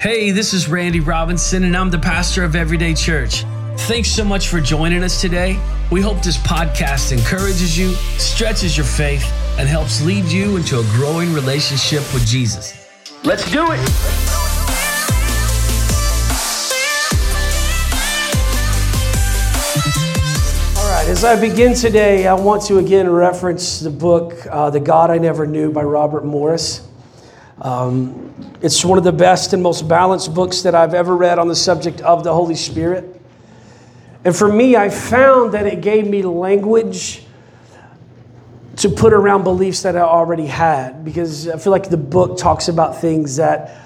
Hey, this is Randy Robinson, and I'm the pastor of Everyday Church. Thanks so much for joining us today. We hope this podcast encourages you, stretches your faith, and helps lead you into a growing relationship with Jesus. Let's do it! All right, as I begin today, I want to again reference the book, uh, The God I Never Knew by Robert Morris. Um, it's one of the best and most balanced books that I've ever read on the subject of the Holy Spirit. And for me, I found that it gave me language to put around beliefs that I already had because I feel like the book talks about things that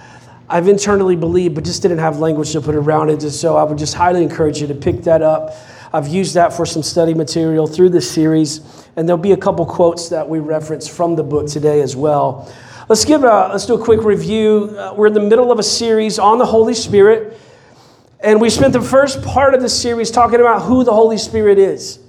I've internally believed but just didn't have language to put around it. And so I would just highly encourage you to pick that up. I've used that for some study material through this series, and there'll be a couple quotes that we reference from the book today as well. Let's give a, let's do a quick review. Uh, we're in the middle of a series on the Holy Spirit, and we spent the first part of the series talking about who the Holy Spirit is.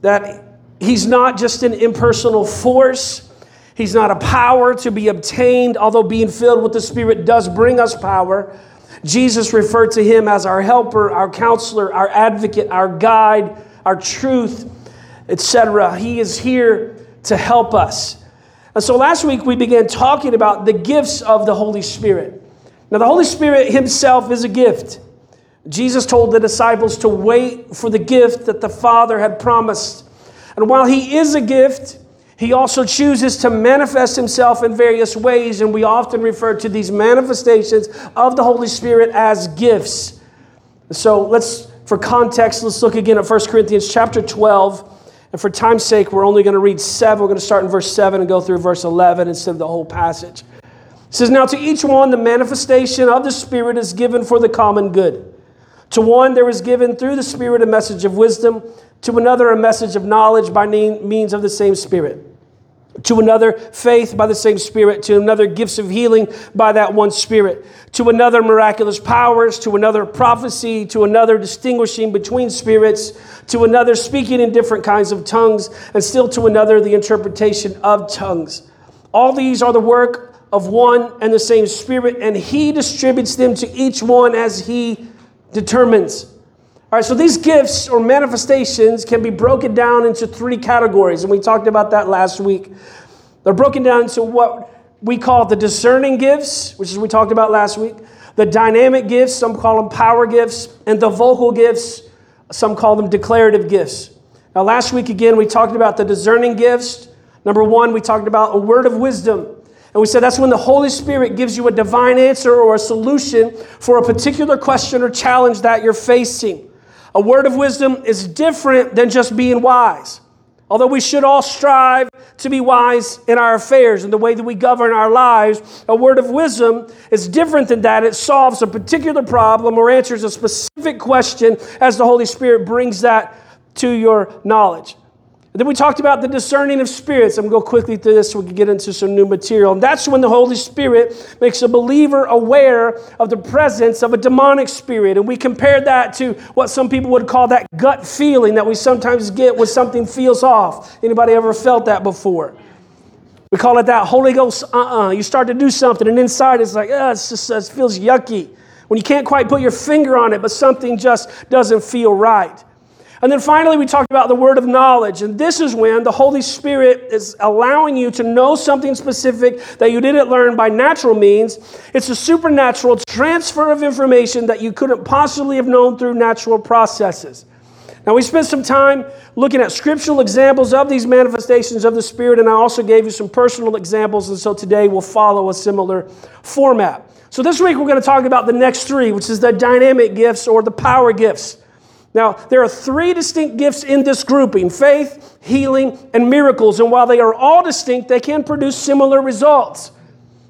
That he's not just an impersonal force. He's not a power to be obtained, although being filled with the Spirit does bring us power. Jesus referred to him as our helper, our counselor, our advocate, our guide, our truth, etc. He is here to help us. And so last week we began talking about the gifts of the Holy Spirit. Now, the Holy Spirit Himself is a gift. Jesus told the disciples to wait for the gift that the Father had promised. And while He is a gift, He also chooses to manifest Himself in various ways, and we often refer to these manifestations of the Holy Spirit as gifts. So let's, for context, let's look again at 1 Corinthians chapter 12 and for time's sake, we're only going to read seven. We're going to start in verse 7 and go through verse 11 instead of the whole passage. It says, Now to each one, the manifestation of the Spirit is given for the common good. To one, there is given through the Spirit a message of wisdom, to another, a message of knowledge by means of the same Spirit to another faith by the same spirit to another gifts of healing by that one spirit to another miraculous powers to another prophecy to another distinguishing between spirits to another speaking in different kinds of tongues and still to another the interpretation of tongues. All these are the work of one and the same spirit and he distributes them to each one as he determines all right, so these gifts or manifestations can be broken down into three categories, and we talked about that last week. They're broken down into what we call the discerning gifts, which is we talked about last week, the dynamic gifts, some call them power gifts, and the vocal gifts, some call them declarative gifts. Now, last week again, we talked about the discerning gifts. Number one, we talked about a word of wisdom. And we said that's when the Holy Spirit gives you a divine answer or a solution for a particular question or challenge that you're facing. A word of wisdom is different than just being wise. Although we should all strive to be wise in our affairs and the way that we govern our lives, a word of wisdom is different than that. It solves a particular problem or answers a specific question as the Holy Spirit brings that to your knowledge. And then we talked about the discerning of spirits. I'm going to go quickly through this so we can get into some new material. And that's when the Holy Spirit makes a believer aware of the presence of a demonic spirit. And we compared that to what some people would call that gut feeling that we sometimes get when something feels off. Anybody ever felt that before? We call it that Holy Ghost uh-uh. You start to do something and inside it's like, oh, it's just, it feels yucky. When you can't quite put your finger on it, but something just doesn't feel right. And then finally, we talked about the word of knowledge. And this is when the Holy Spirit is allowing you to know something specific that you didn't learn by natural means. It's a supernatural transfer of information that you couldn't possibly have known through natural processes. Now, we spent some time looking at scriptural examples of these manifestations of the Spirit, and I also gave you some personal examples. And so today we'll follow a similar format. So this week we're going to talk about the next three, which is the dynamic gifts or the power gifts. Now, there are three distinct gifts in this grouping faith, healing, and miracles. And while they are all distinct, they can produce similar results.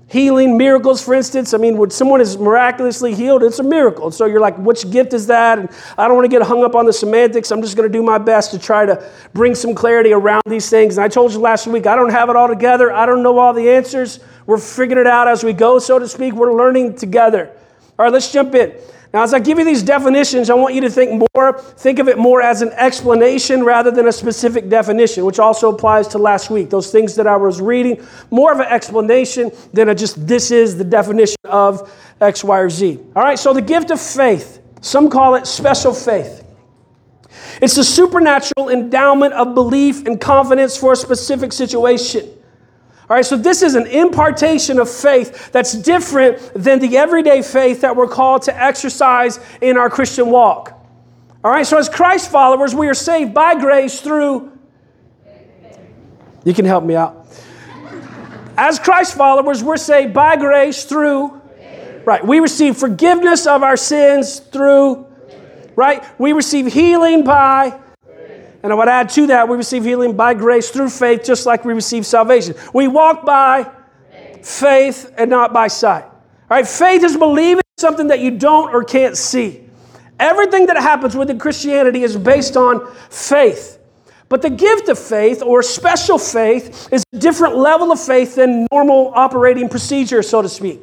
Healing, miracles, for instance, I mean, when someone is miraculously healed, it's a miracle. So you're like, which gift is that? And I don't want to get hung up on the semantics. I'm just going to do my best to try to bring some clarity around these things. And I told you last week, I don't have it all together. I don't know all the answers. We're figuring it out as we go, so to speak. We're learning together. All right, let's jump in. Now, as I give you these definitions, I want you to think more, think of it more as an explanation rather than a specific definition, which also applies to last week. Those things that I was reading, more of an explanation than a just this is the definition of X, Y, or Z. All right, so the gift of faith, some call it special faith. It's the supernatural endowment of belief and confidence for a specific situation. All right, so this is an impartation of faith that's different than the everyday faith that we're called to exercise in our Christian walk. All right, so as Christ followers, we are saved by grace through. You can help me out. As Christ followers, we're saved by grace through. Right, we receive forgiveness of our sins through. Right, we receive healing by and I would add to that, we receive healing by grace through faith, just like we receive salvation. We walk by faith, faith and not by sight. All right, faith is believing something that you don't or can't see. Everything that happens within Christianity is based on faith. But the gift of faith or special faith is a different level of faith than normal operating procedure, so to speak.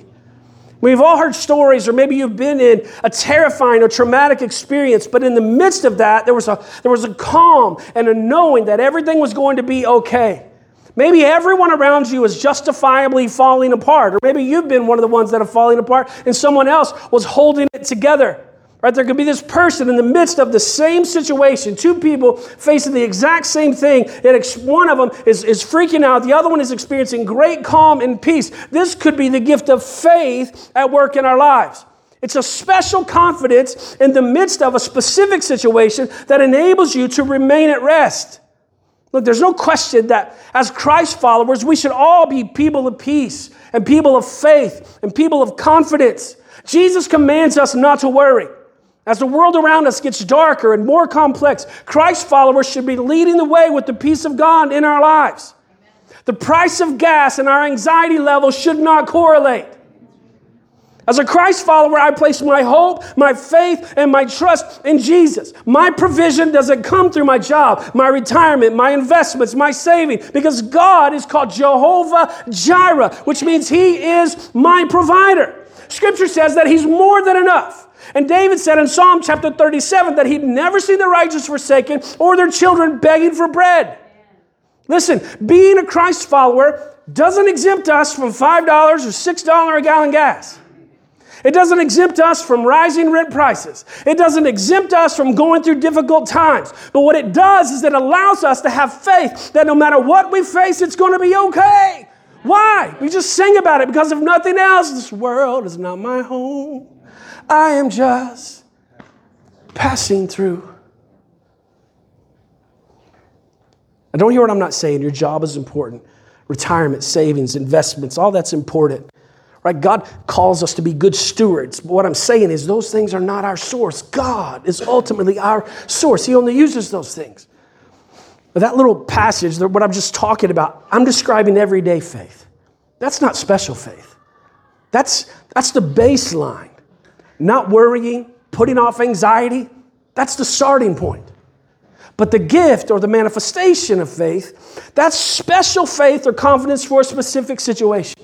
We've all heard stories, or maybe you've been in a terrifying or traumatic experience, but in the midst of that, there was a, there was a calm and a knowing that everything was going to be okay. Maybe everyone around you is justifiably falling apart, or maybe you've been one of the ones that are falling apart and someone else was holding it together. Right? There could be this person in the midst of the same situation, two people facing the exact same thing, and one of them is, is freaking out, the other one is experiencing great calm and peace. This could be the gift of faith at work in our lives. It's a special confidence in the midst of a specific situation that enables you to remain at rest. Look, there's no question that as Christ followers, we should all be people of peace and people of faith and people of confidence. Jesus commands us not to worry. As the world around us gets darker and more complex, Christ followers should be leading the way with the peace of God in our lives. The price of gas and our anxiety level should not correlate. As a Christ follower, I place my hope, my faith, and my trust in Jesus. My provision doesn't come through my job, my retirement, my investments, my saving, because God is called Jehovah Jireh, which means He is my provider. Scripture says that He's more than enough. And David said in Psalm chapter 37 that he'd never seen the righteous forsaken or their children begging for bread. Listen, being a Christ follower doesn't exempt us from $5 or $6 a gallon gas. It doesn't exempt us from rising rent prices. It doesn't exempt us from going through difficult times. But what it does is it allows us to have faith that no matter what we face, it's going to be okay. Why? We just sing about it because if nothing else, this world is not my home. I am just passing through. And don't hear what I'm not saying. Your job is important. Retirement, savings, investments, all that's important. Right? God calls us to be good stewards. But what I'm saying is those things are not our source. God is ultimately our source. He only uses those things. But that little passage, what I'm just talking about, I'm describing everyday faith. That's not special faith. That's, that's the baseline not worrying, putting off anxiety, that's the starting point. But the gift or the manifestation of faith, that's special faith or confidence for a specific situation.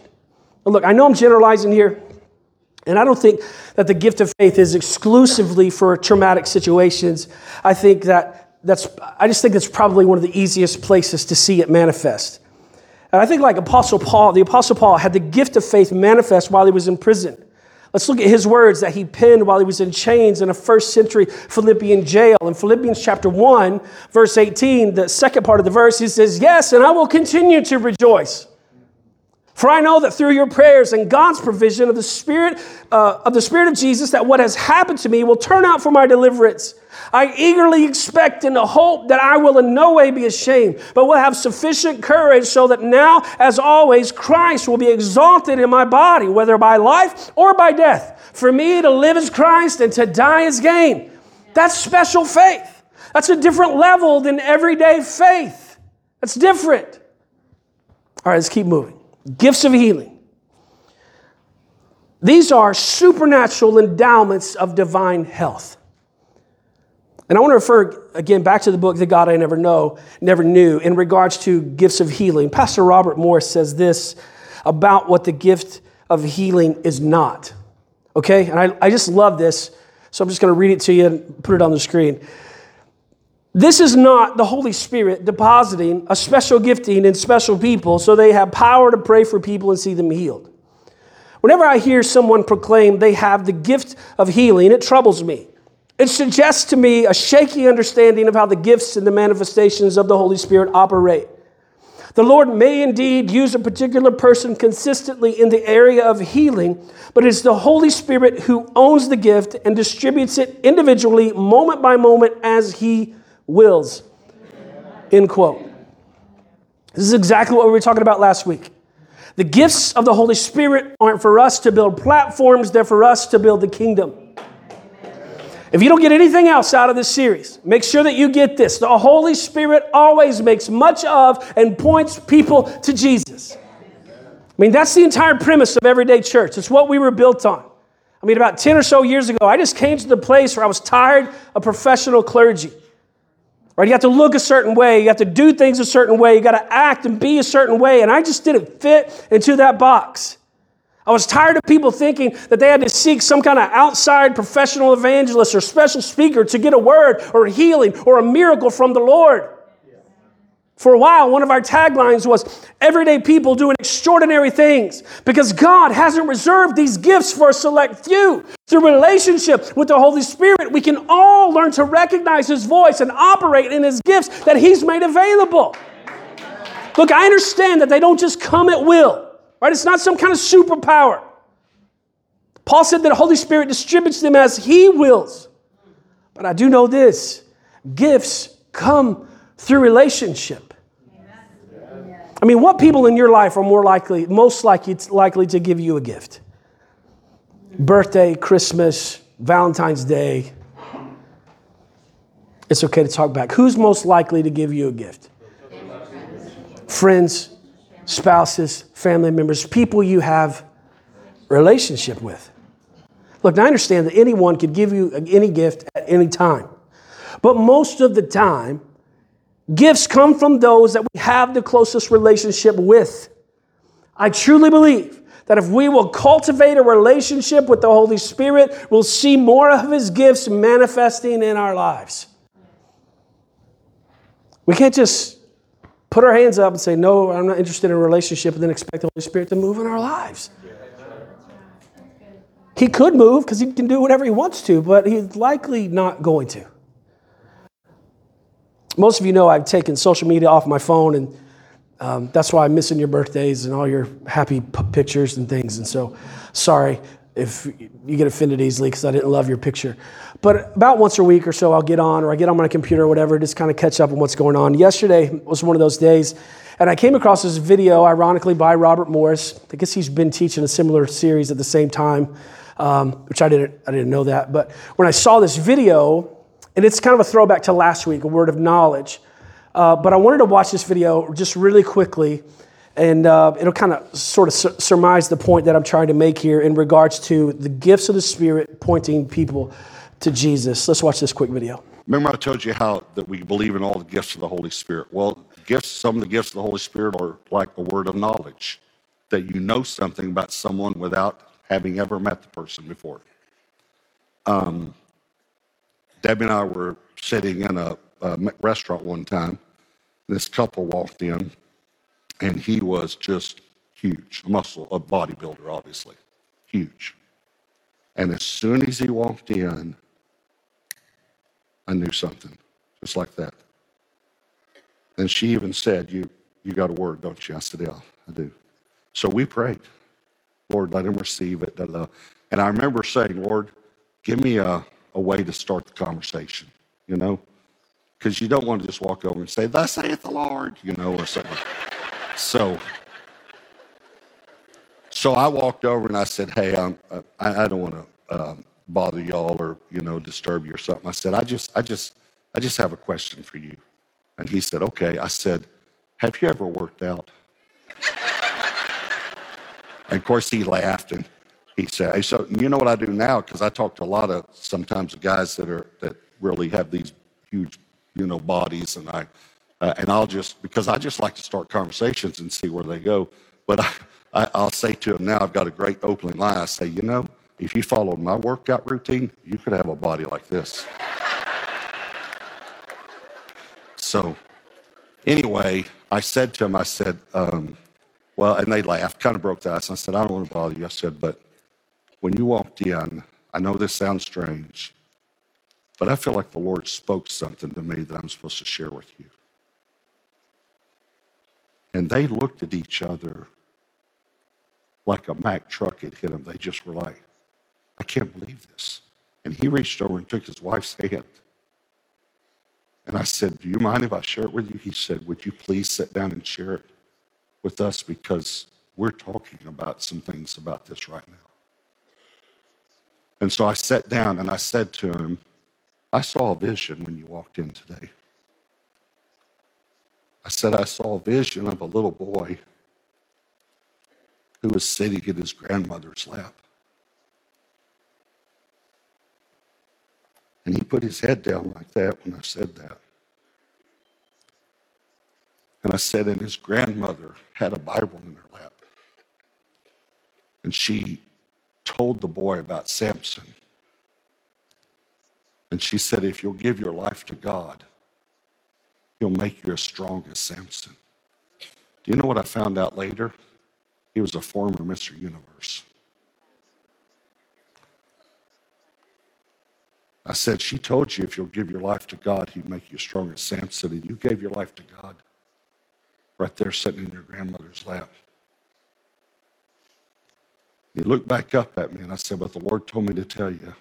Now look, I know I'm generalizing here, and I don't think that the gift of faith is exclusively for traumatic situations. I think that that's, I just think that's probably one of the easiest places to see it manifest. And I think, like Apostle Paul, the Apostle Paul had the gift of faith manifest while he was in prison. Let's look at his words that he penned while he was in chains in a first century Philippian jail. In Philippians chapter 1, verse 18, the second part of the verse, he says, Yes, and I will continue to rejoice. For I know that through your prayers and God's provision of the Spirit uh, of the Spirit of Jesus, that what has happened to me will turn out for my deliverance. I eagerly expect and hope that I will in no way be ashamed, but will have sufficient courage so that now, as always, Christ will be exalted in my body, whether by life or by death. For me to live is Christ and to die is gain. That's special faith. That's a different level than everyday faith. That's different. All right, let's keep moving. Gifts of healing. These are supernatural endowments of divine health. And I want to refer again back to the book, The God I Never Know, Never Knew, in regards to gifts of healing. Pastor Robert Morris says this about what the gift of healing is not. Okay? And I, I just love this So I'm just going to read it to you and put it on the screen. This is not the Holy Spirit depositing a special gifting in special people so they have power to pray for people and see them healed. Whenever I hear someone proclaim they have the gift of healing, it troubles me. It suggests to me a shaky understanding of how the gifts and the manifestations of the Holy Spirit operate. The Lord may indeed use a particular person consistently in the area of healing, but it's the Holy Spirit who owns the gift and distributes it individually, moment by moment, as He wills. End quote. This is exactly what we were talking about last week. The gifts of the Holy Spirit aren't for us to build platforms, they're for us to build the kingdom. If you don't get anything else out of this series, make sure that you get this. The Holy Spirit always makes much of and points people to Jesus. I mean, that's the entire premise of Everyday Church. It's what we were built on. I mean, about 10 or so years ago, I just came to the place where I was tired of professional clergy. Right? You have to look a certain way. You have to do things a certain way. You got to act and be a certain way. And I just didn't fit into that box. I was tired of people thinking that they had to seek some kind of outside professional evangelist or special speaker to get a word or a healing or a miracle from the Lord. For a while, one of our taglines was everyday people doing extraordinary things because God hasn't reserved these gifts for a select few. Through relationship with the Holy Spirit, we can all learn to recognize His voice and operate in His gifts that He's made available. Look, I understand that they don't just come at will, right? It's not some kind of superpower. Paul said that the Holy Spirit distributes them as He wills. But I do know this gifts come through relationship. I mean, what people in your life are more likely, most likely, likely to give you a gift? Birthday, Christmas, Valentine's Day. It's okay to talk back. Who's most likely to give you a gift? Friends, spouses, family members, people you have relationship with. Look, I understand that anyone could give you any gift at any time. But most of the time, Gifts come from those that we have the closest relationship with. I truly believe that if we will cultivate a relationship with the Holy Spirit, we'll see more of His gifts manifesting in our lives. We can't just put our hands up and say, No, I'm not interested in a relationship, and then expect the Holy Spirit to move in our lives. He could move because he can do whatever he wants to, but he's likely not going to most of you know I've taken social media off my phone, and um, that's why I'm missing your birthdays and all your happy p- pictures and things. And so, sorry if you get offended easily because I didn't love your picture. But about once a week or so, I'll get on or I get on my computer or whatever, just kind of catch up on what's going on. Yesterday was one of those days, and I came across this video, ironically, by Robert Morris. I guess he's been teaching a similar series at the same time, um, which I didn't, I didn't know that. But when I saw this video, and it's kind of a throwback to last week, a word of knowledge. Uh, but I wanted to watch this video just really quickly, and uh, it'll kind of sort of sur- surmise the point that I'm trying to make here in regards to the gifts of the Spirit pointing people to Jesus. Let's watch this quick video. Remember, I told you how that we believe in all the gifts of the Holy Spirit. Well, gifts, some of the gifts of the Holy Spirit are like a word of knowledge, that you know something about someone without having ever met the person before. Um, Debbie and I were sitting in a, a restaurant one time. This couple walked in, and he was just huge, a muscle, a bodybuilder, obviously, huge. And as soon as he walked in, I knew something, just like that. And she even said, "You, you got a word, don't you?" I said, "Yeah, I do." So we prayed, Lord, let him receive it. And I remember saying, Lord, give me a a way to start the conversation, you know? Because you don't want to just walk over and say, Thus saith the Lord, you know, or something. So, so I walked over and I said, Hey, I'm, I, I don't want to um, bother y'all or, you know, disturb you or something. I said, I just, I just, I just have a question for you. And he said, Okay. I said, Have you ever worked out? and of course, he laughed and he said, so you know what I do now? Because I talk to a lot of sometimes guys that are that really have these huge, you know, bodies, and I uh, and I'll just because I just like to start conversations and see where they go. But I, I, will say to him now, I've got a great opening line. I say, you know, if you followed my workout routine, you could have a body like this. so, anyway, I said to him, I said, um, well, and they laughed, kind of broke the ice. I said, I don't want to bother you. I said, but when you walked in, I know this sounds strange, but I feel like the Lord spoke something to me that I'm supposed to share with you. And they looked at each other like a Mack truck had hit them. They just were like, I can't believe this. And he reached over and took his wife's hand. And I said, Do you mind if I share it with you? He said, Would you please sit down and share it with us because we're talking about some things about this right now. And so I sat down and I said to him, I saw a vision when you walked in today. I said, I saw a vision of a little boy who was sitting in his grandmother's lap. And he put his head down like that when I said that. And I said, and his grandmother had a Bible in her lap. And she told the boy about Samson. And she said, if you'll give your life to God, he'll make you as strong as Samson. Do you know what I found out later? He was a former Mr. Universe. I said, She told you if you'll give your life to God, He'd make you as strong as Samson. And you gave your life to God right there sitting in your grandmother's lap. He looked back up at me and I said, But the Lord told me to tell you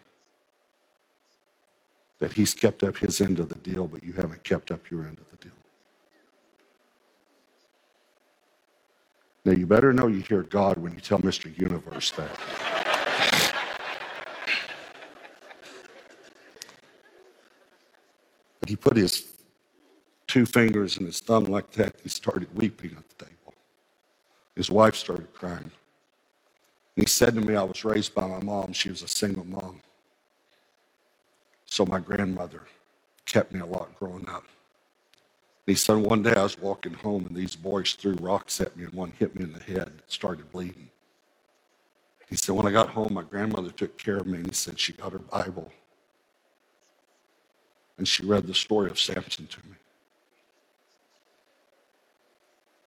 that He's kept up His end of the deal, but you haven't kept up your end of the deal. Now, you better know you hear God when you tell Mr. Universe that. But he put his two fingers and his thumb like that. He started weeping at the table. His wife started crying. And he said to me, I was raised by my mom. She was a single mom. So my grandmother kept me a lot growing up. And he said, one day I was walking home and these boys threw rocks at me and one hit me in the head and started bleeding. He said, when I got home, my grandmother took care of me and he said she got her Bible and she read the story of Samson to me.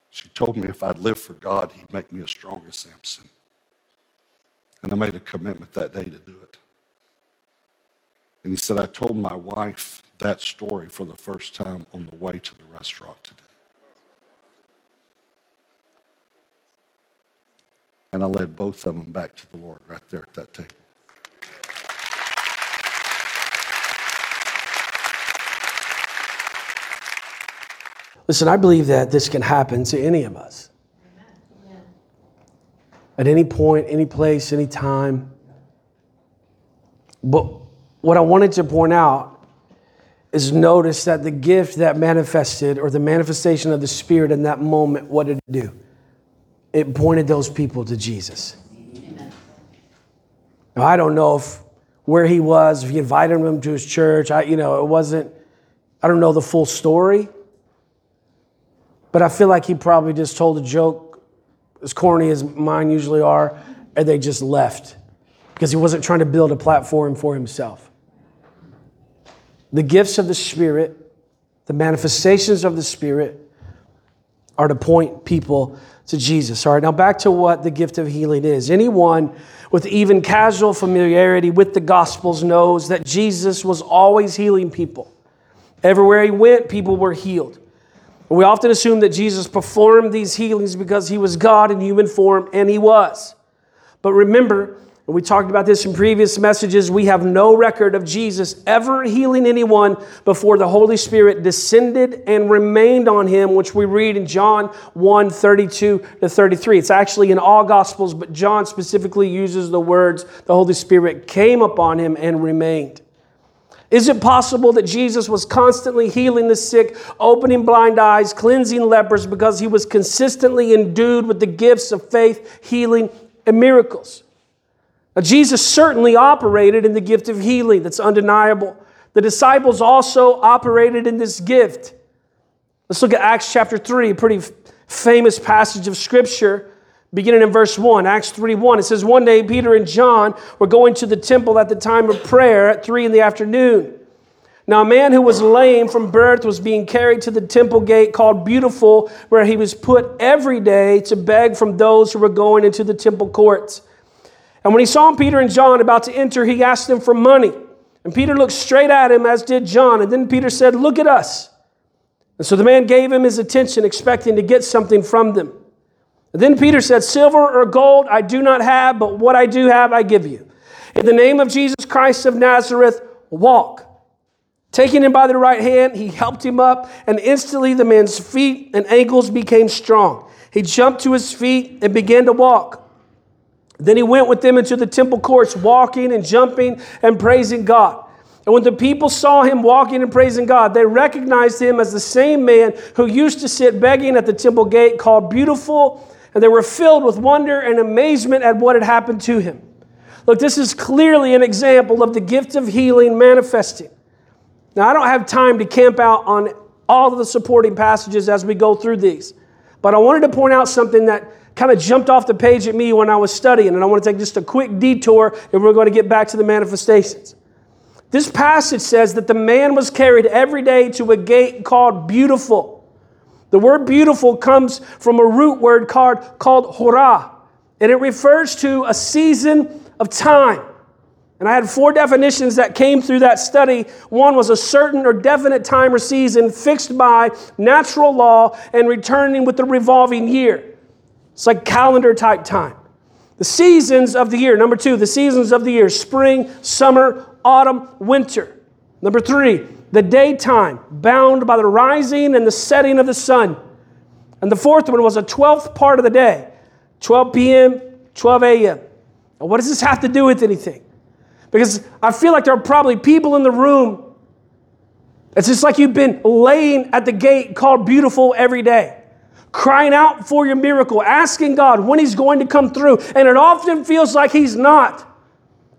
She told me if I'd live for God, He'd make me a stronger Samson. And I made a commitment that day to do it. And he said, I told my wife that story for the first time on the way to the restaurant today. And I led both of them back to the Lord right there at that table. Listen, I believe that this can happen to any of us. At any point, any place, any time. But what I wanted to point out is notice that the gift that manifested or the manifestation of the Spirit in that moment, what did it do? It pointed those people to Jesus. Now, I don't know if where he was, if he invited them to his church. I, you know, it wasn't, I don't know the full story. But I feel like he probably just told a joke, as corny as mine usually are, and they just left because he wasn't trying to build a platform for himself. The gifts of the Spirit, the manifestations of the Spirit, are to point people to Jesus. All right, now back to what the gift of healing is. Anyone with even casual familiarity with the Gospels knows that Jesus was always healing people. Everywhere he went, people were healed. We often assume that Jesus performed these healings because he was God in human form, and he was. But remember, and we talked about this in previous messages, we have no record of Jesus ever healing anyone before the Holy Spirit descended and remained on him, which we read in John 1 32 to 33. It's actually in all Gospels, but John specifically uses the words, the Holy Spirit came upon him and remained. Is it possible that Jesus was constantly healing the sick, opening blind eyes, cleansing lepers because he was consistently endued with the gifts of faith, healing, and miracles? Now, Jesus certainly operated in the gift of healing, that's undeniable. The disciples also operated in this gift. Let's look at Acts chapter 3, a pretty famous passage of scripture. Beginning in verse 1, Acts 3 1. It says, One day Peter and John were going to the temple at the time of prayer at 3 in the afternoon. Now, a man who was lame from birth was being carried to the temple gate called Beautiful, where he was put every day to beg from those who were going into the temple courts. And when he saw Peter and John about to enter, he asked them for money. And Peter looked straight at him, as did John. And then Peter said, Look at us. And so the man gave him his attention, expecting to get something from them. Then Peter said, Silver or gold I do not have, but what I do have I give you. In the name of Jesus Christ of Nazareth, walk. Taking him by the right hand, he helped him up, and instantly the man's feet and ankles became strong. He jumped to his feet and began to walk. Then he went with them into the temple courts, walking and jumping and praising God. And when the people saw him walking and praising God, they recognized him as the same man who used to sit begging at the temple gate called Beautiful, and they were filled with wonder and amazement at what had happened to him. Look, this is clearly an example of the gift of healing manifesting. Now, I don't have time to camp out on all of the supporting passages as we go through these, but I wanted to point out something that kind of jumped off the page at me when I was studying, and I want to take just a quick detour, and we're going to get back to the manifestations. This passage says that the man was carried every day to a gate called Beautiful. The word beautiful comes from a root word called, called hora, and it refers to a season of time. And I had four definitions that came through that study. One was a certain or definite time or season fixed by natural law and returning with the revolving year. It's like calendar type time. The seasons of the year. Number two, the seasons of the year spring, summer, autumn, winter. Number three, the daytime, bound by the rising and the setting of the sun. And the fourth one was a 12th part of the day 12 p.m., 12 a.m. What does this have to do with anything? Because I feel like there are probably people in the room. It's just like you've been laying at the gate called beautiful every day crying out for your miracle, asking God when He's going to come through. And it often feels like He's not.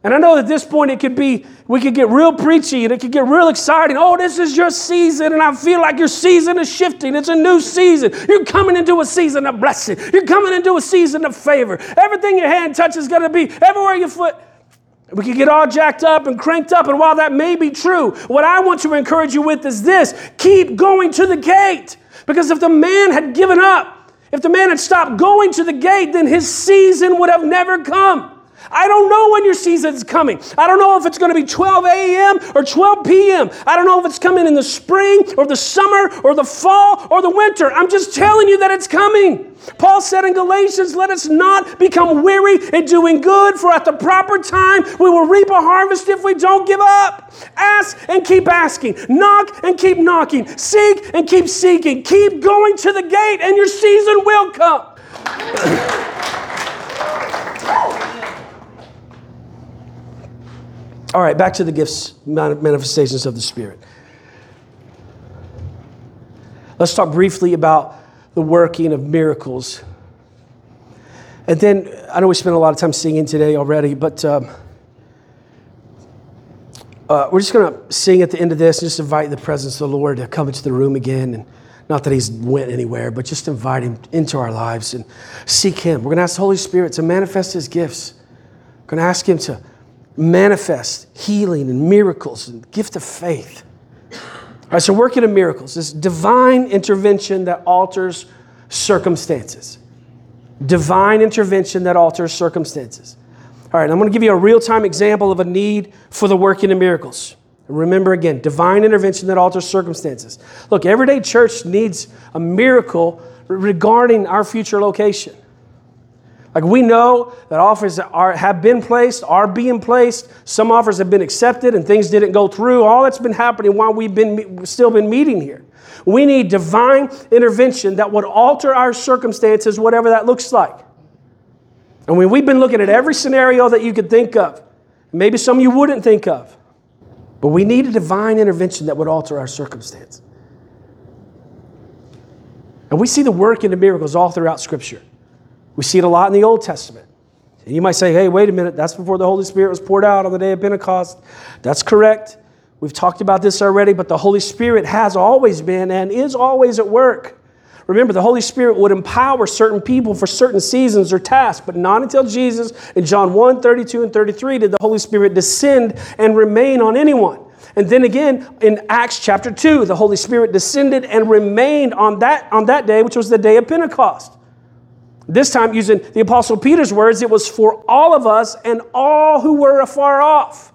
And I know at this point it could be, we could get real preachy and it could get real exciting. Oh, this is your season, and I feel like your season is shifting. It's a new season. You're coming into a season of blessing. You're coming into a season of favor. Everything your hand touches is going to be everywhere your foot. We could get all jacked up and cranked up, and while that may be true, what I want to encourage you with is this keep going to the gate. Because if the man had given up, if the man had stopped going to the gate, then his season would have never come. I don't know when your season's coming. I don't know if it's going to be 12 a.m. or 12 p.m. I don't know if it's coming in the spring or the summer or the fall or the winter. I'm just telling you that it's coming. Paul said in Galatians, let us not become weary in doing good, for at the proper time we will reap a harvest if we don't give up. Ask and keep asking. Knock and keep knocking. Seek and keep seeking. Keep going to the gate, and your season will come. All right, back to the gifts, manifestations of the Spirit. Let's talk briefly about the working of miracles. And then, I know we spent a lot of time singing today already, but um, uh, we're just going to sing at the end of this and just invite the presence of the Lord to come into the room again. And not that he's went anywhere, but just invite him into our lives and seek him. We're going to ask the Holy Spirit to manifest his gifts. We're going to ask him to manifest healing and miracles and gift of faith. All right, so working of miracles, this divine intervention that alters circumstances. Divine intervention that alters circumstances. All right, I'm going to give you a real time example of a need for the working of miracles. Remember again, divine intervention that alters circumstances. Look, everyday church needs a miracle regarding our future location. Like we know that offers are, have been placed, are being placed. Some offers have been accepted and things didn't go through. All that's been happening while we've been still been meeting here. We need divine intervention that would alter our circumstances, whatever that looks like. And when we've been looking at every scenario that you could think of, maybe some you wouldn't think of, but we need a divine intervention that would alter our circumstance. And we see the work in the miracles all throughout Scripture. We see it a lot in the Old Testament. And you might say, hey, wait a minute, that's before the Holy Spirit was poured out on the day of Pentecost. That's correct. We've talked about this already, but the Holy Spirit has always been and is always at work. Remember, the Holy Spirit would empower certain people for certain seasons or tasks, but not until Jesus in John 1 32 and 33 did the Holy Spirit descend and remain on anyone. And then again in Acts chapter 2, the Holy Spirit descended and remained on that, on that day, which was the day of Pentecost. This time, using the Apostle Peter's words, it was for all of us and all who were afar off.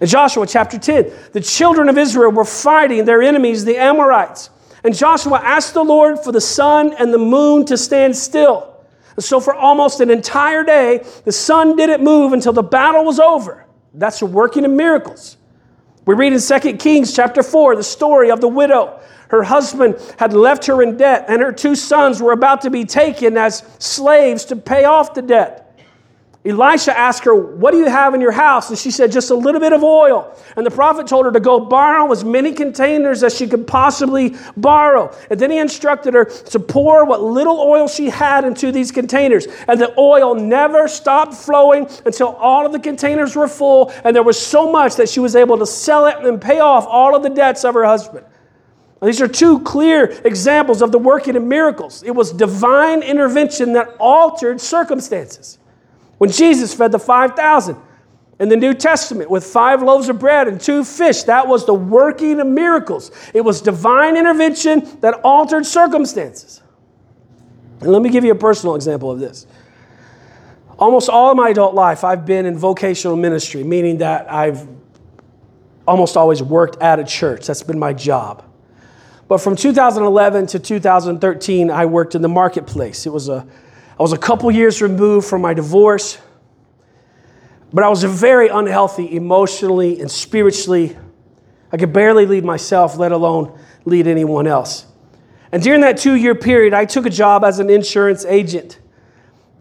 In Joshua chapter 10, the children of Israel were fighting their enemies, the Amorites. And Joshua asked the Lord for the sun and the moon to stand still. And so, for almost an entire day, the sun didn't move until the battle was over. That's working in miracles. We read in 2 Kings chapter 4 the story of the widow. Her husband had left her in debt, and her two sons were about to be taken as slaves to pay off the debt. Elisha asked her, What do you have in your house? And she said, Just a little bit of oil. And the prophet told her to go borrow as many containers as she could possibly borrow. And then he instructed her to pour what little oil she had into these containers. And the oil never stopped flowing until all of the containers were full. And there was so much that she was able to sell it and pay off all of the debts of her husband. These are two clear examples of the working of miracles. It was divine intervention that altered circumstances. When Jesus fed the 5,000 in the New Testament with five loaves of bread and two fish, that was the working of miracles. It was divine intervention that altered circumstances. And let me give you a personal example of this. Almost all of my adult life, I've been in vocational ministry, meaning that I've almost always worked at a church. That's been my job. But from 2011 to 2013, I worked in the marketplace. It was a I was a couple years removed from my divorce, but I was very unhealthy emotionally and spiritually. I could barely lead myself, let alone lead anyone else. And during that two year period, I took a job as an insurance agent.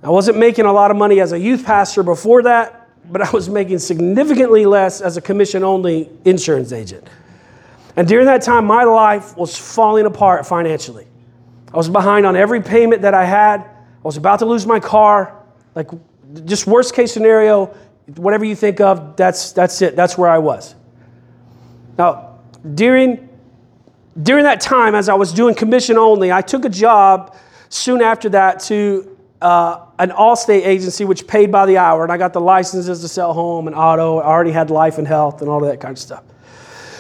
I wasn't making a lot of money as a youth pastor before that, but I was making significantly less as a commission only insurance agent. And during that time, my life was falling apart financially. I was behind on every payment that I had. I was about to lose my car. Like, just worst case scenario, whatever you think of, that's, that's it. That's where I was. Now, during, during that time, as I was doing commission only, I took a job soon after that to uh, an Allstate agency which paid by the hour, and I got the licenses to sell home and auto. I already had life and health and all of that kind of stuff.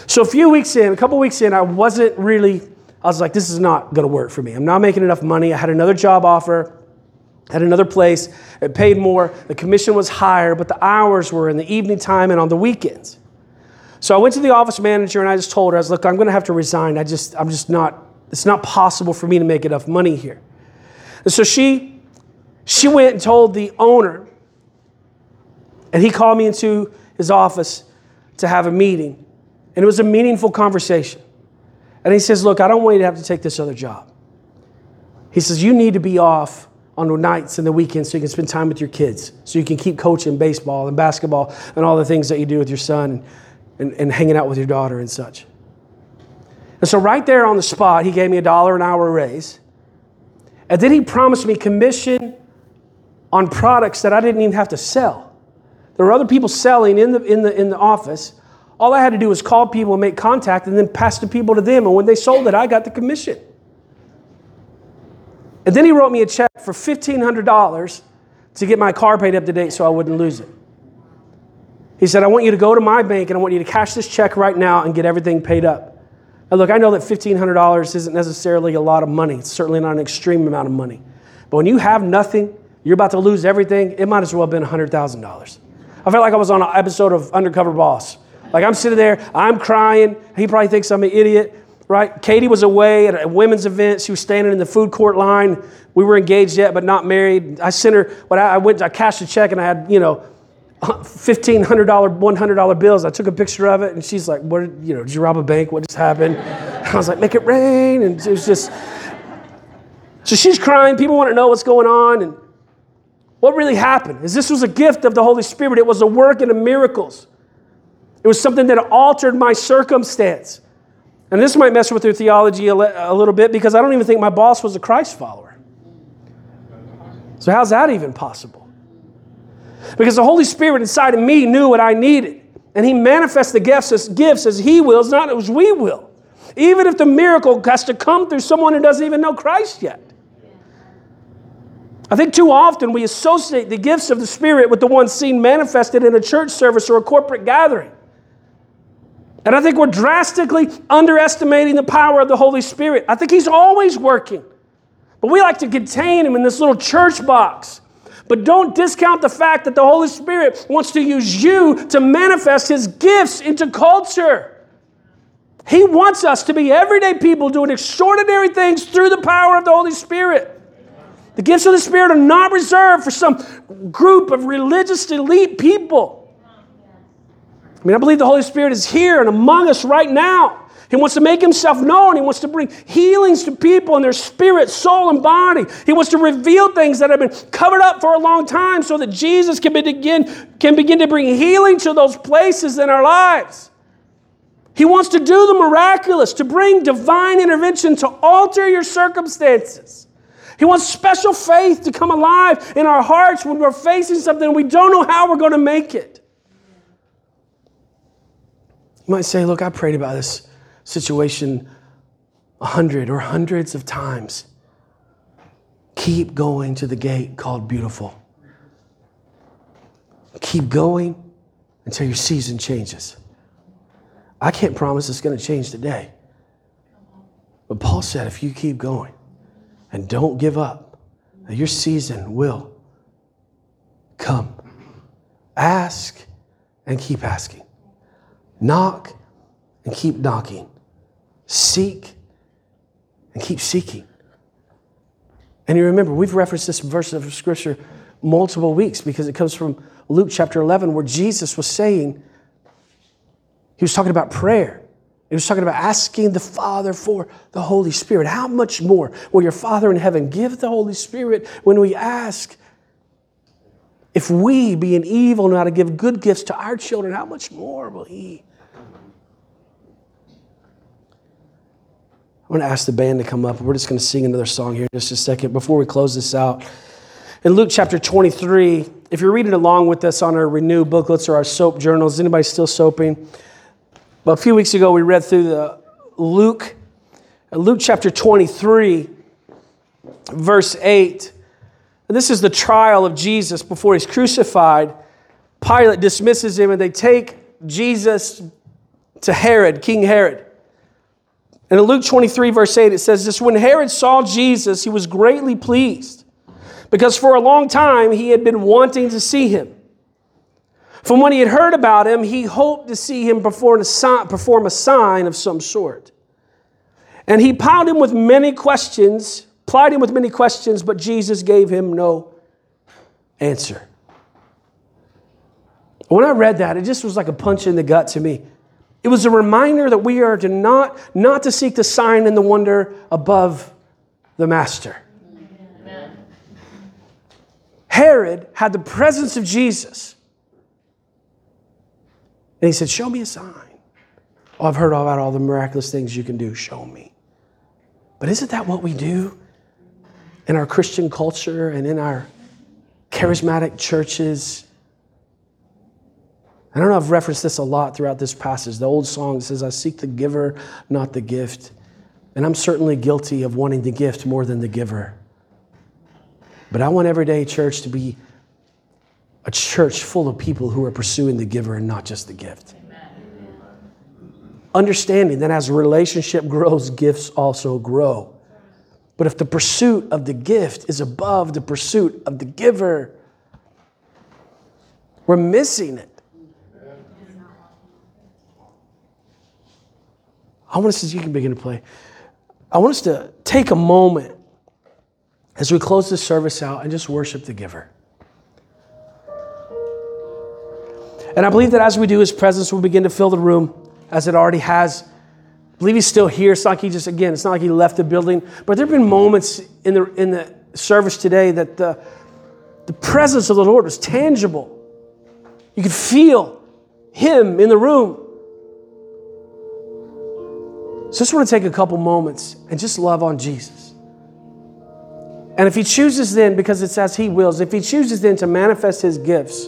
So a few weeks in, a couple weeks in, I wasn't really, I was like, this is not going to work for me. I'm not making enough money. I had another job offer at another place. It paid more. The commission was higher, but the hours were in the evening time and on the weekends. So I went to the office manager and I just told her, I was, look, I'm going to have to resign. I just, I'm just not, it's not possible for me to make enough money here. And so she, she went and told the owner, and he called me into his office to have a meeting. And it was a meaningful conversation. And he says, Look, I don't want you to have to take this other job. He says, You need to be off on the nights and the weekends so you can spend time with your kids, so you can keep coaching baseball and basketball and all the things that you do with your son and, and, and hanging out with your daughter and such. And so, right there on the spot, he gave me a dollar an hour raise. And then he promised me commission on products that I didn't even have to sell. There were other people selling in the, in the, in the office. All I had to do was call people and make contact and then pass the people to them. And when they sold it, I got the commission. And then he wrote me a check for $1,500 to get my car paid up to date so I wouldn't lose it. He said, I want you to go to my bank and I want you to cash this check right now and get everything paid up. Now, look, I know that $1,500 isn't necessarily a lot of money. It's certainly not an extreme amount of money. But when you have nothing, you're about to lose everything, it might as well have been $100,000. I felt like I was on an episode of Undercover Boss. Like I'm sitting there, I'm crying. He probably thinks I'm an idiot right? Katie was away at a women's event. She was standing in the food court line. We were engaged yet, but not married. I sent her, when I went, I cashed a check and I had, you know, $1,500, $100 bills. I took a picture of it and she's like, what, you know, did you rob a bank? What just happened? I was like, make it rain. And it was just, so she's crying. People want to know what's going on. And what really happened is this was a gift of the Holy Spirit. It was a work and a miracles. Was something that altered my circumstance. And this might mess with your theology a, a little bit because I don't even think my boss was a Christ follower. So, how's that even possible? Because the Holy Spirit inside of me knew what I needed. And He manifests the gifts as, gifts as He wills, not as we will. even if the miracle has to come through someone who doesn't even know Christ yet. I think too often we associate the gifts of the Spirit with the ones seen manifested in a church service or a corporate gathering. And I think we're drastically underestimating the power of the Holy Spirit. I think He's always working. But we like to contain Him in this little church box. But don't discount the fact that the Holy Spirit wants to use you to manifest His gifts into culture. He wants us to be everyday people doing extraordinary things through the power of the Holy Spirit. The gifts of the Spirit are not reserved for some group of religious elite people. I mean, I believe the Holy Spirit is here and among us right now. He wants to make himself known. He wants to bring healings to people in their spirit, soul, and body. He wants to reveal things that have been covered up for a long time so that Jesus can begin, can begin to bring healing to those places in our lives. He wants to do the miraculous, to bring divine intervention to alter your circumstances. He wants special faith to come alive in our hearts when we're facing something and we don't know how we're going to make it. You might say, Look, I prayed about this situation a hundred or hundreds of times. Keep going to the gate called beautiful. Keep going until your season changes. I can't promise it's going to change today. But Paul said if you keep going and don't give up, your season will come. Ask and keep asking. Knock and keep knocking. Seek and keep seeking. And you remember, we've referenced this verse of scripture multiple weeks because it comes from Luke chapter 11, where Jesus was saying, he was talking about prayer. He was talking about asking the Father for the Holy Spirit. How much more will your Father in heaven give the Holy Spirit when we ask? If we, being evil, know how to give good gifts to our children, how much more will He I'm going to ask the band to come up. We're just going to sing another song here in just a second before we close this out. In Luke chapter 23, if you're reading along with us on our Renew booklets or our soap journals, anybody still soaping? Well, a few weeks ago, we read through the Luke, uh, Luke chapter 23, verse 8. And this is the trial of Jesus before he's crucified. Pilate dismisses him, and they take Jesus to Herod, King Herod. And in Luke 23, verse 8, it says this When Herod saw Jesus, he was greatly pleased, because for a long time he had been wanting to see him. From when he had heard about him, he hoped to see him perform a sign, perform a sign of some sort. And he plied him with many questions, plied him with many questions, but Jesus gave him no answer. When I read that, it just was like a punch in the gut to me. It was a reminder that we are to not, not to seek the sign and the wonder above the master. Amen. Herod had the presence of Jesus. And he said, Show me a sign. Oh, I've heard about all the miraculous things you can do. Show me. But isn't that what we do in our Christian culture and in our charismatic churches? I don't know, I've referenced this a lot throughout this passage. The old song says, I seek the giver, not the gift. And I'm certainly guilty of wanting the gift more than the giver. But I want everyday church to be a church full of people who are pursuing the giver and not just the gift. Understanding that as relationship grows, gifts also grow. But if the pursuit of the gift is above the pursuit of the giver, we're missing it. I want us to, you can begin to play. I want us to take a moment as we close this service out and just worship the giver. And I believe that as we do, his presence will begin to fill the room as it already has. I believe he's still here. It's not like he just, again, it's not like he left the building. But there have been moments in the, in the service today that the, the presence of the Lord was tangible. You could feel him in the room. So I just want to take a couple moments and just love on Jesus. And if he chooses then, because it's as he wills, if he chooses then to manifest his gifts,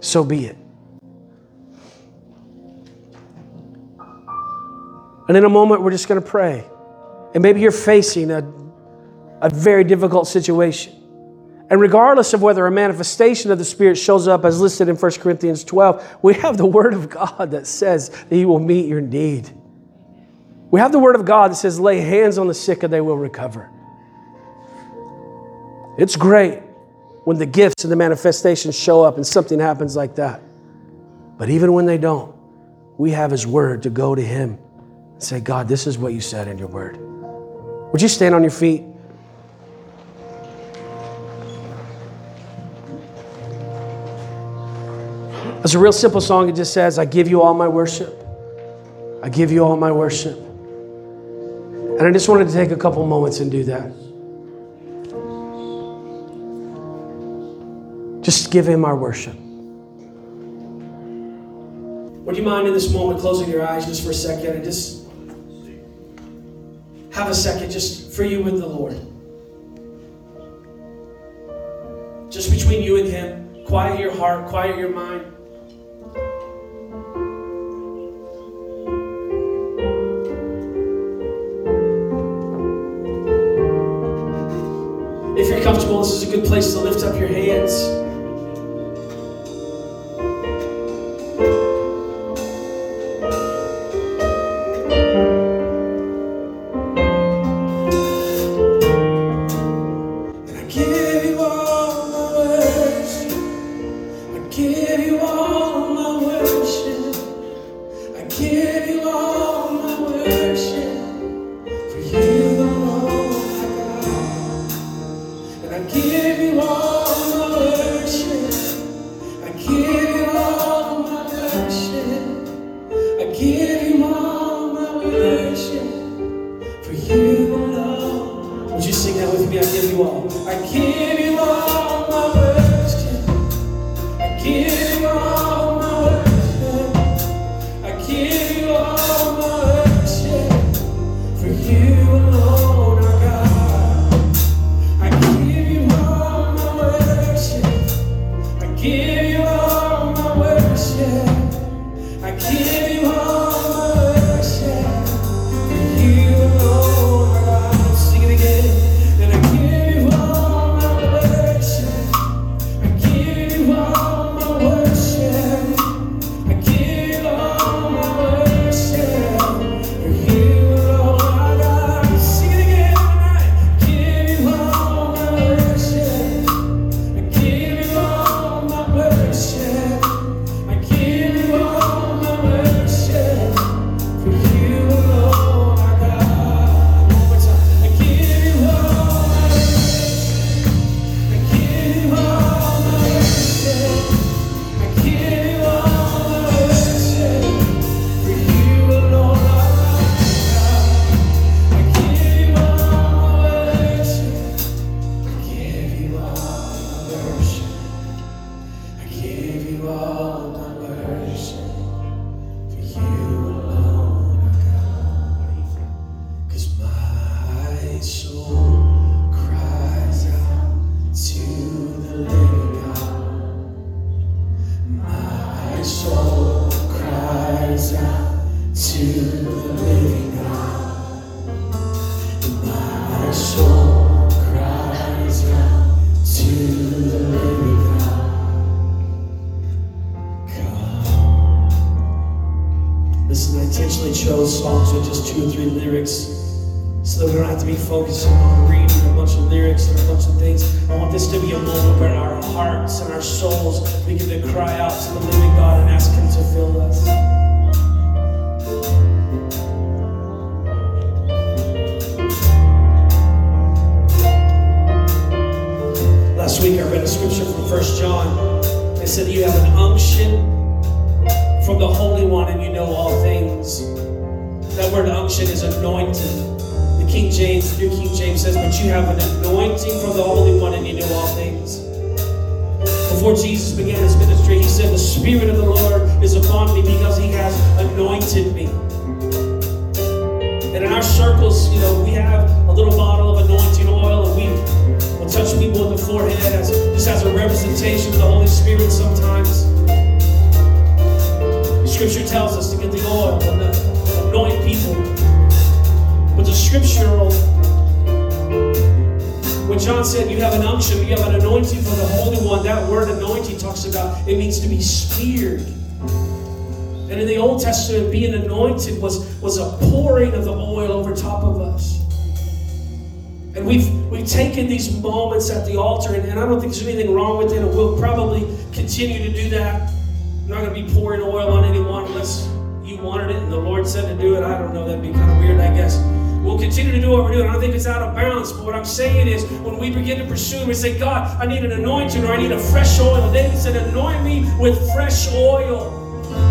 so be it. And in a moment, we're just going to pray. And maybe you're facing a, a very difficult situation. And regardless of whether a manifestation of the Spirit shows up as listed in 1 Corinthians 12, we have the Word of God that says that He will meet your need. We have the Word of God that says, lay hands on the sick and they will recover. It's great when the gifts and the manifestations show up and something happens like that. But even when they don't, we have His Word to go to Him and say, God, this is what you said in your Word. Would you stand on your feet? It's a real simple song. It just says, I give you all my worship. I give you all my worship. And I just wanted to take a couple moments and do that. Just give him our worship. Would you mind in this moment closing your eyes just for a second and just have a second just for you with the Lord? Just between you and him. Quiet your heart, quiet your mind. Is a good place to lift up your hands. Listen, I intentionally chose songs with just two or three lyrics so that we don't have to be focusing on reading a bunch of lyrics and a bunch of things. I want this to be a moment where our hearts and our souls begin to cry out to the living God and ask Him to fill us. Last week I read a scripture from 1 John. It said, You have an unction from the Holy One and you know all things. That word unction is anointed. The King James, New King James says, But you have an anointing from the Holy One and you know all things. Before Jesus began his ministry, he said, The Spirit of the Lord is upon me because he has anointed me. And in our circles, you know, we have a little bottle of anointing oil and we will touch people in the forehead as just as a representation of the Holy Spirit sometimes. Scripture tells us to get the oil and the anoint people. But the scriptural, when John said you have an unction, you have an anointing for the Holy One, that word anointing talks about it means to be speared. And in the Old Testament, being anointed was, was a pouring of the oil over top of us. And we've we've taken these moments at the altar, and, and I don't think there's anything wrong with it, and we'll probably continue to do that. I'm not going to be pouring oil on anyone unless you wanted it and the Lord said to do it. I don't know, that'd be kind of weird, I guess. We'll continue to do what we're doing. I don't think it's out of balance, but what I'm saying is when we begin to pursue we say, God, I need an anointing or I need a fresh oil. David said, Anoint me with fresh oil.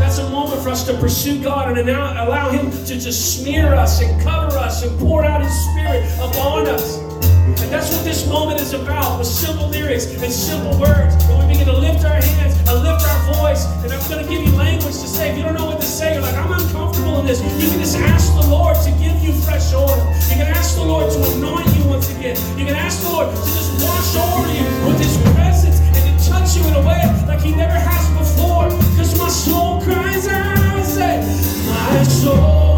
That's a moment for us to pursue God and allow Him to just smear us and cover us and pour out His Spirit upon us. And that's what this moment is about with simple lyrics and simple words. And we begin to lift our hands and lift voice. And I'm going to give you language to say. If you don't know what to say, you're like, I'm uncomfortable in this. You can just ask the Lord to give you fresh oil. You can ask the Lord to anoint you once again. You can ask the Lord to just wash over you with His presence and to touch you in a way like He never has before. Because my soul cries out, say, my soul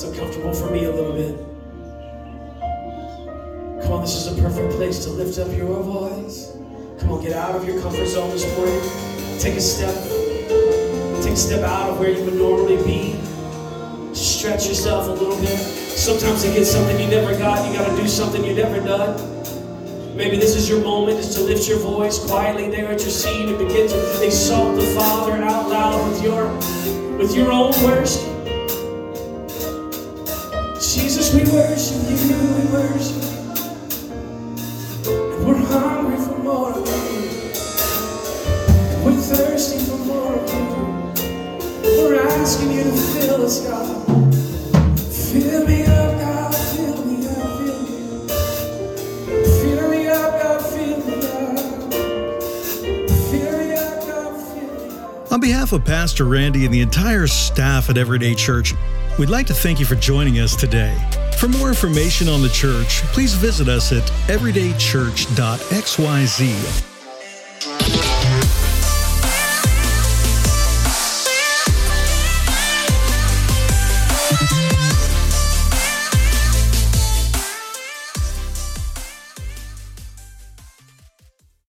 Sometimes to lift up your voice. Come on, get out of your comfort zone this morning. Take a step. Take a step out of where you would normally be. Stretch yourself a little bit. Sometimes it gets something you never got, you got to do something you never done. Maybe this is your moment is to lift your voice quietly there at your seat and begin to exalt the Father out loud with your with your own worship. We worship you, we worship. And we're hungry for more of you. And we're thirsty for more of you. We're asking you to fill us, God. Fill me up, God, fill me up, fill me up. Fill me up, God, fill me up. Fill me up, God, fill me up. On behalf of Pastor Randy and the entire staff at Everyday Church, we'd like to thank you for joining us today. For more information on the church, please visit us at everydaychurch.xyz